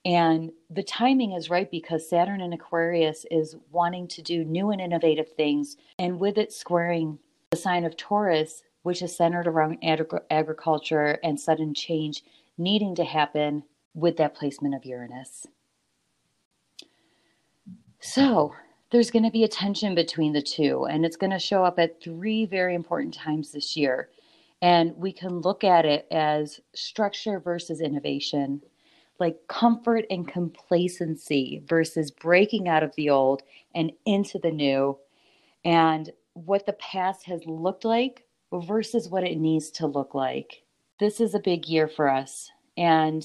And the timing is right because Saturn in Aquarius is wanting to do new and innovative things. And with it squaring the sign of Taurus, which is centered around agri- agriculture and sudden change needing to happen with that placement of Uranus. So, there's going to be a tension between the two, and it's going to show up at three very important times this year. And we can look at it as structure versus innovation, like comfort and complacency versus breaking out of the old and into the new, and what the past has looked like versus what it needs to look like. This is a big year for us, and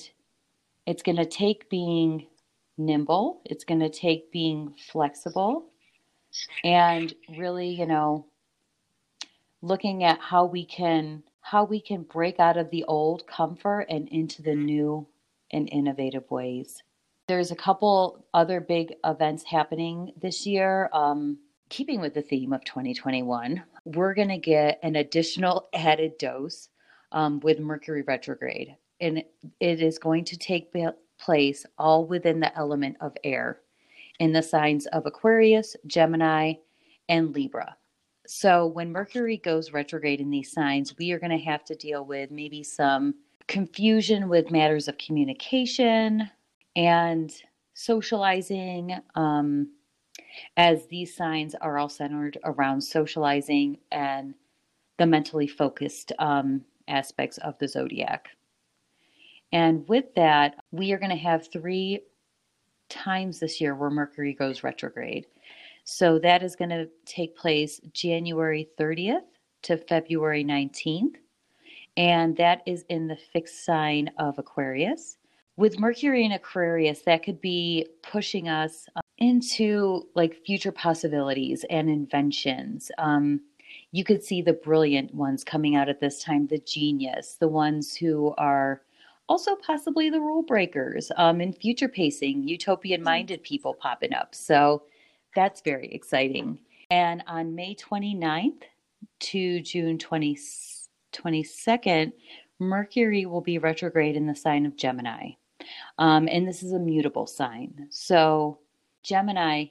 it's going to take being nimble. It's going to take being flexible and really, you know, looking at how we can how we can break out of the old comfort and into the new and innovative ways. There's a couple other big events happening this year. Um, keeping with the theme of 2021, we're going to get an additional added dose um, with Mercury retrograde. And it is going to take place all within the element of air in the signs of Aquarius, Gemini, and Libra. So when Mercury goes retrograde in these signs, we are going to have to deal with maybe some confusion with matters of communication and socializing, um, as these signs are all centered around socializing and the mentally focused um, aspects of the zodiac. And with that, we are going to have three times this year where Mercury goes retrograde. So that is going to take place January 30th to February 19th. And that is in the fixed sign of Aquarius. With Mercury in Aquarius, that could be pushing us into like future possibilities and inventions. Um, you could see the brilliant ones coming out at this time, the genius, the ones who are also possibly the rule breakers um, in future pacing, utopian mm-hmm. minded people popping up. So that's very exciting. And on May 29th to June 20, 22nd, Mercury will be retrograde in the sign of Gemini. Um, and this is a mutable sign. So Gemini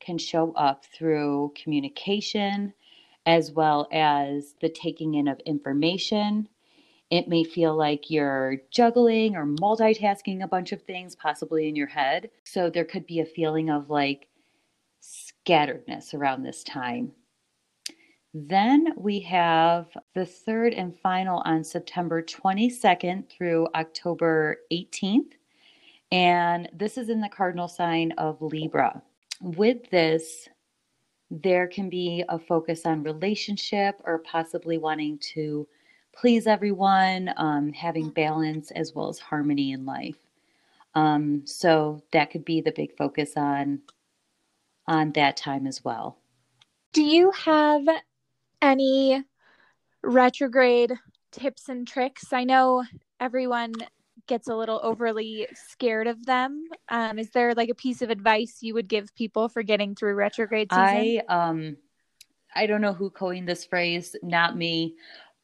can show up through communication as well as the taking in of information it may feel like you're juggling or multitasking a bunch of things, possibly in your head. So there could be a feeling of like scatteredness around this time. Then we have the third and final on September 22nd through October 18th. And this is in the cardinal sign of Libra. With this, there can be a focus on relationship or possibly wanting to please everyone, um, having balance as well as harmony in life. Um, so that could be the big focus on on that time as well. Do you have any retrograde tips and tricks? I know everyone gets a little overly scared of them. Um, is there like a piece of advice you would give people for getting through retrograde season? I um I don't know who coined this phrase, not me,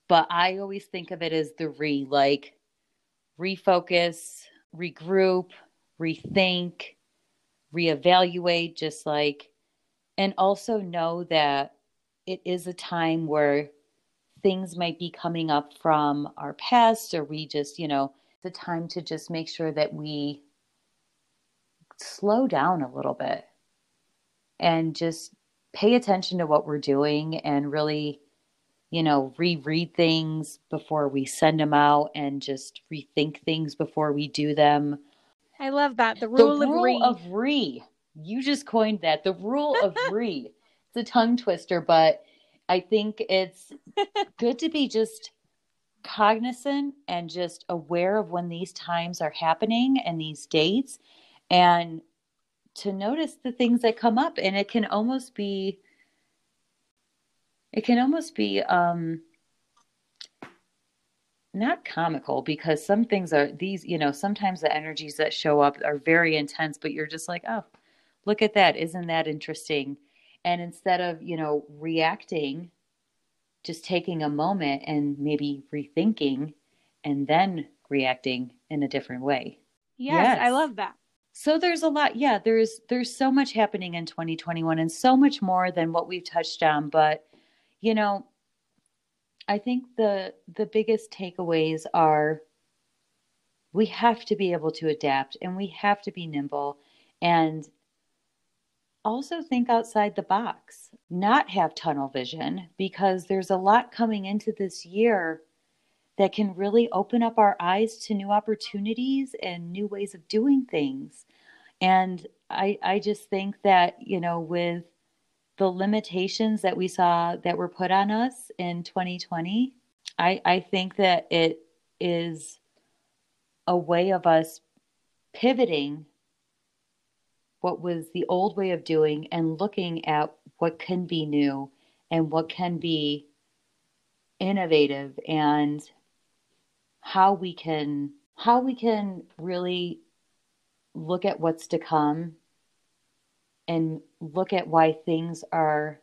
but I always think of it as the re like refocus, regroup, rethink, reevaluate just like and also know that it is a time where things might be coming up from our past or we just, you know, the time to just make sure that we slow down a little bit and just pay attention to what we're doing and really you know reread things before we send them out and just rethink things before we do them. I love that. The rule, the rule of re of re. You just coined that. The rule of (laughs) re. It's a tongue twister but i think it's (laughs) good to be just cognizant and just aware of when these times are happening and these dates and to notice the things that come up and it can almost be it can almost be um not comical because some things are these you know sometimes the energies that show up are very intense but you're just like oh look at that. Isn't that interesting? And instead of you know reacting just taking a moment and maybe rethinking and then reacting in a different way. Yes, yes, I love that. So there's a lot. Yeah, there's there's so much happening in 2021 and so much more than what we've touched on, but you know, I think the the biggest takeaways are we have to be able to adapt and we have to be nimble and also think outside the box, not have tunnel vision, because there's a lot coming into this year that can really open up our eyes to new opportunities and new ways of doing things. And I, I just think that, you know, with the limitations that we saw that were put on us in 2020, I, I think that it is a way of us pivoting what was the old way of doing and looking at what can be new and what can be innovative and how we can how we can really look at what's to come and look at why things are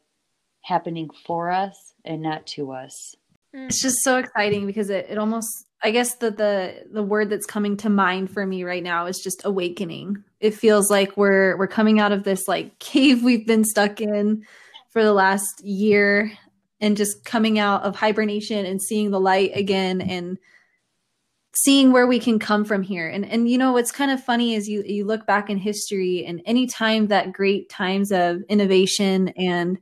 happening for us and not to us. Mm. It's just so exciting because it, it almost I guess the the the word that's coming to mind for me right now is just awakening. It feels like we're we're coming out of this like cave we've been stuck in for the last year and just coming out of hibernation and seeing the light again and seeing where we can come from here. And and you know what's kind of funny is you you look back in history and any time that great times of innovation and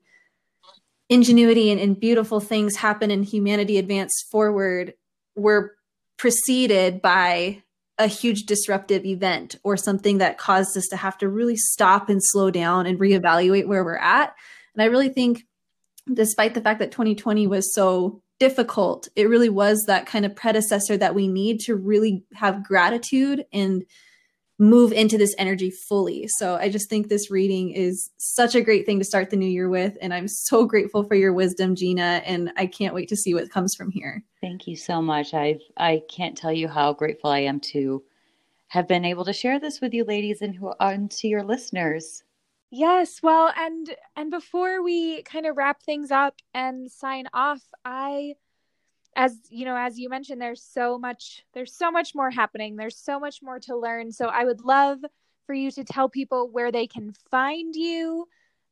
ingenuity and, and beautiful things happen and humanity advance forward, we're preceded by a huge disruptive event or something that caused us to have to really stop and slow down and reevaluate where we're at. And I really think, despite the fact that 2020 was so difficult, it really was that kind of predecessor that we need to really have gratitude and move into this energy fully. So I just think this reading is such a great thing to start the new year with. And I'm so grateful for your wisdom, Gina. And I can't wait to see what comes from here. Thank you so much. I've I can't tell you how grateful I am to have been able to share this with you ladies and who and to your listeners. Yes, well, and and before we kind of wrap things up and sign off, I as you know as you mentioned there's so much there's so much more happening. There's so much more to learn. So i would love for you to tell people where they can find you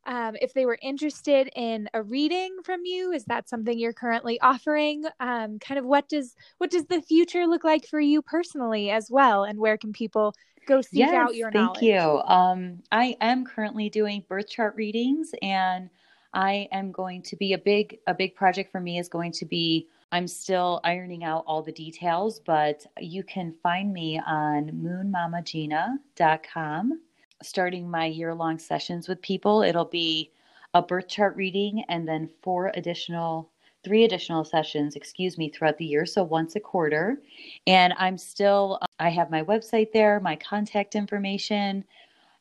um, if they were interested in a reading from you. Is that something you're currently offering? Um, kind of what does what does the future look like for you personally as well? And where can people go seek yes, out your knowledge? thank knowledge? you. Um, i am currently doing birth chart readings and i am going to be a big a big project for me is going to be I'm still ironing out all the details, but you can find me on moonmamagina.com. Starting my year long sessions with people, it'll be a birth chart reading and then four additional three additional sessions, excuse me, throughout the year. So once a quarter. And I'm still, um, I have my website there, my contact information,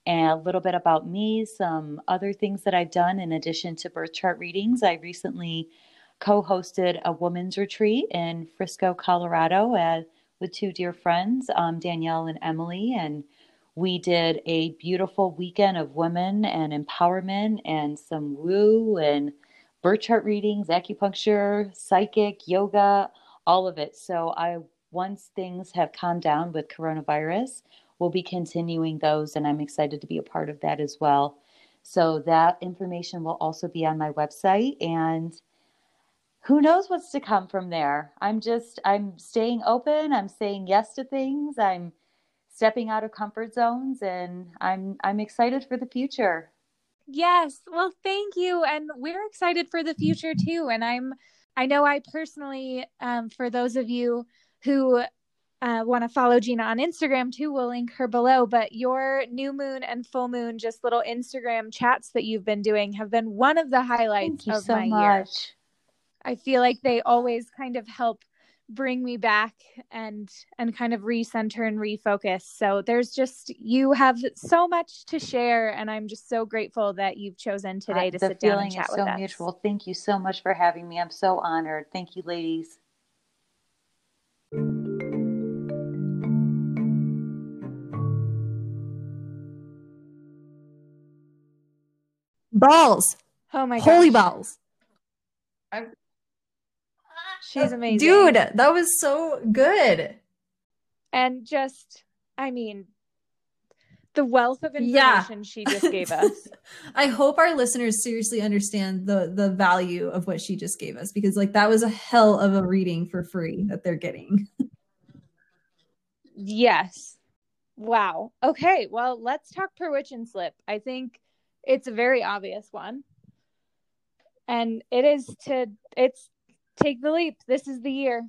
and a little bit about me, some other things that I've done in addition to birth chart readings. I recently co hosted a women's retreat in Frisco, Colorado with two dear friends, um, Danielle and Emily. And we did a beautiful weekend of women and empowerment and some woo and birth chart readings, acupuncture, psychic, yoga, all of it. So I once things have calmed down with coronavirus, we'll be continuing those and I'm excited to be a part of that as well. So that information will also be on my website and who knows what's to come from there. I'm just I'm staying open, I'm saying yes to things. I'm stepping out of comfort zones and I'm I'm excited for the future. Yes. Well, thank you. And we're excited for the future too. And I'm, I know I personally, um, for those of you who uh, want to follow Gina on Instagram too, we'll link her below. But your new moon and full moon, just little Instagram chats that you've been doing, have been one of the highlights Thank of so my much. year. I feel like they always kind of help bring me back and and kind of recenter and refocus. So there's just you have so much to share and i'm just so grateful that you've chosen today to the sit down and chat is with so us. mutual. Thank you so much for having me. I'm so honored. Thank you ladies. Balls. Oh my holy gosh. balls she's amazing dude that was so good and just i mean the wealth of Yeah. information she just (laughs) gave us I hope our listeners seriously understand the the value of what she just gave us because like that was a hell of a reading for free that they're getting. Yes. Wow. Okay. Well, let's talk per witch and slip. I think it's a very obvious one. And it is to it's take the leap. This is the year.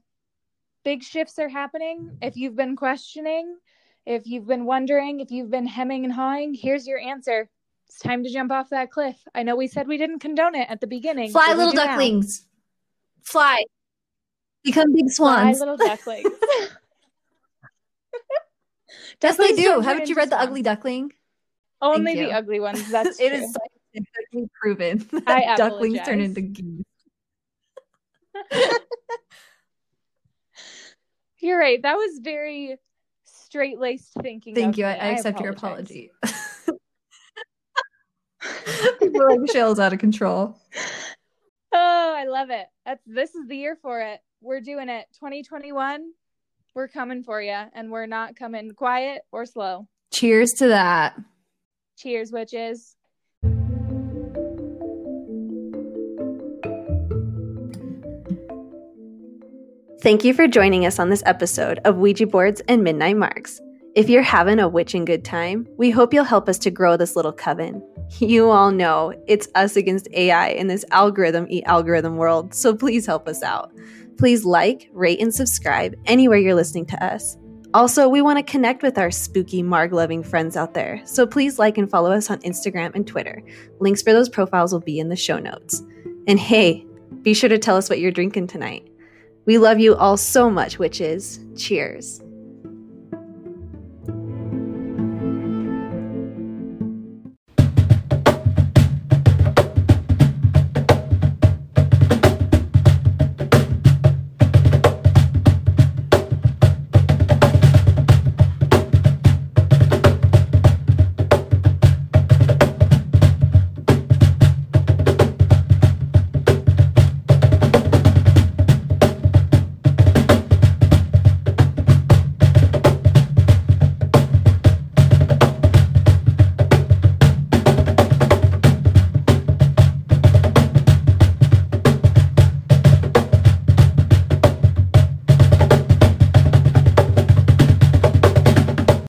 Big shifts are happening. If you've been questioning, if you've been wondering, if you've been hemming and hawing, here's your answer. It's time to jump off that cliff. I know we said we didn't condone it at the beginning. Fly little do now. ducklings. Fly. Become big Fly swans. little (laughs) ducklings. yes, they do. Haven't you read The. Ugly Duckling? Only the ugly ones. (laughs) That's it true. is scientifically proven that ducklings turn into geese. You're right. That was very straight laced thinking. Thank you. I. I accept your apology. (laughs) People like Shell's out of control. (laughs) Oh, I love it. That's this is the year for it. We're doing it. 2021. We're coming for you, and we're not coming quiet or slow. Cheers to that. Cheers, witches. Thank you for joining us on this episode of Ouija Boards and Midnight Margs. If you're having a witching good time, we hope you'll help us to grow this little coven. You all know it's us against AI in this algorithm eat algorithm world, so please help us out. Please like, rate, and subscribe anywhere you're listening to us. Also, we want to connect with our spooky Marg loving friends out there, so please like and follow us on Instagram and Twitter. Links for those profiles will be in the show notes. And hey, be sure to tell us what you're drinking tonight. We love you all so much, witches. Cheers.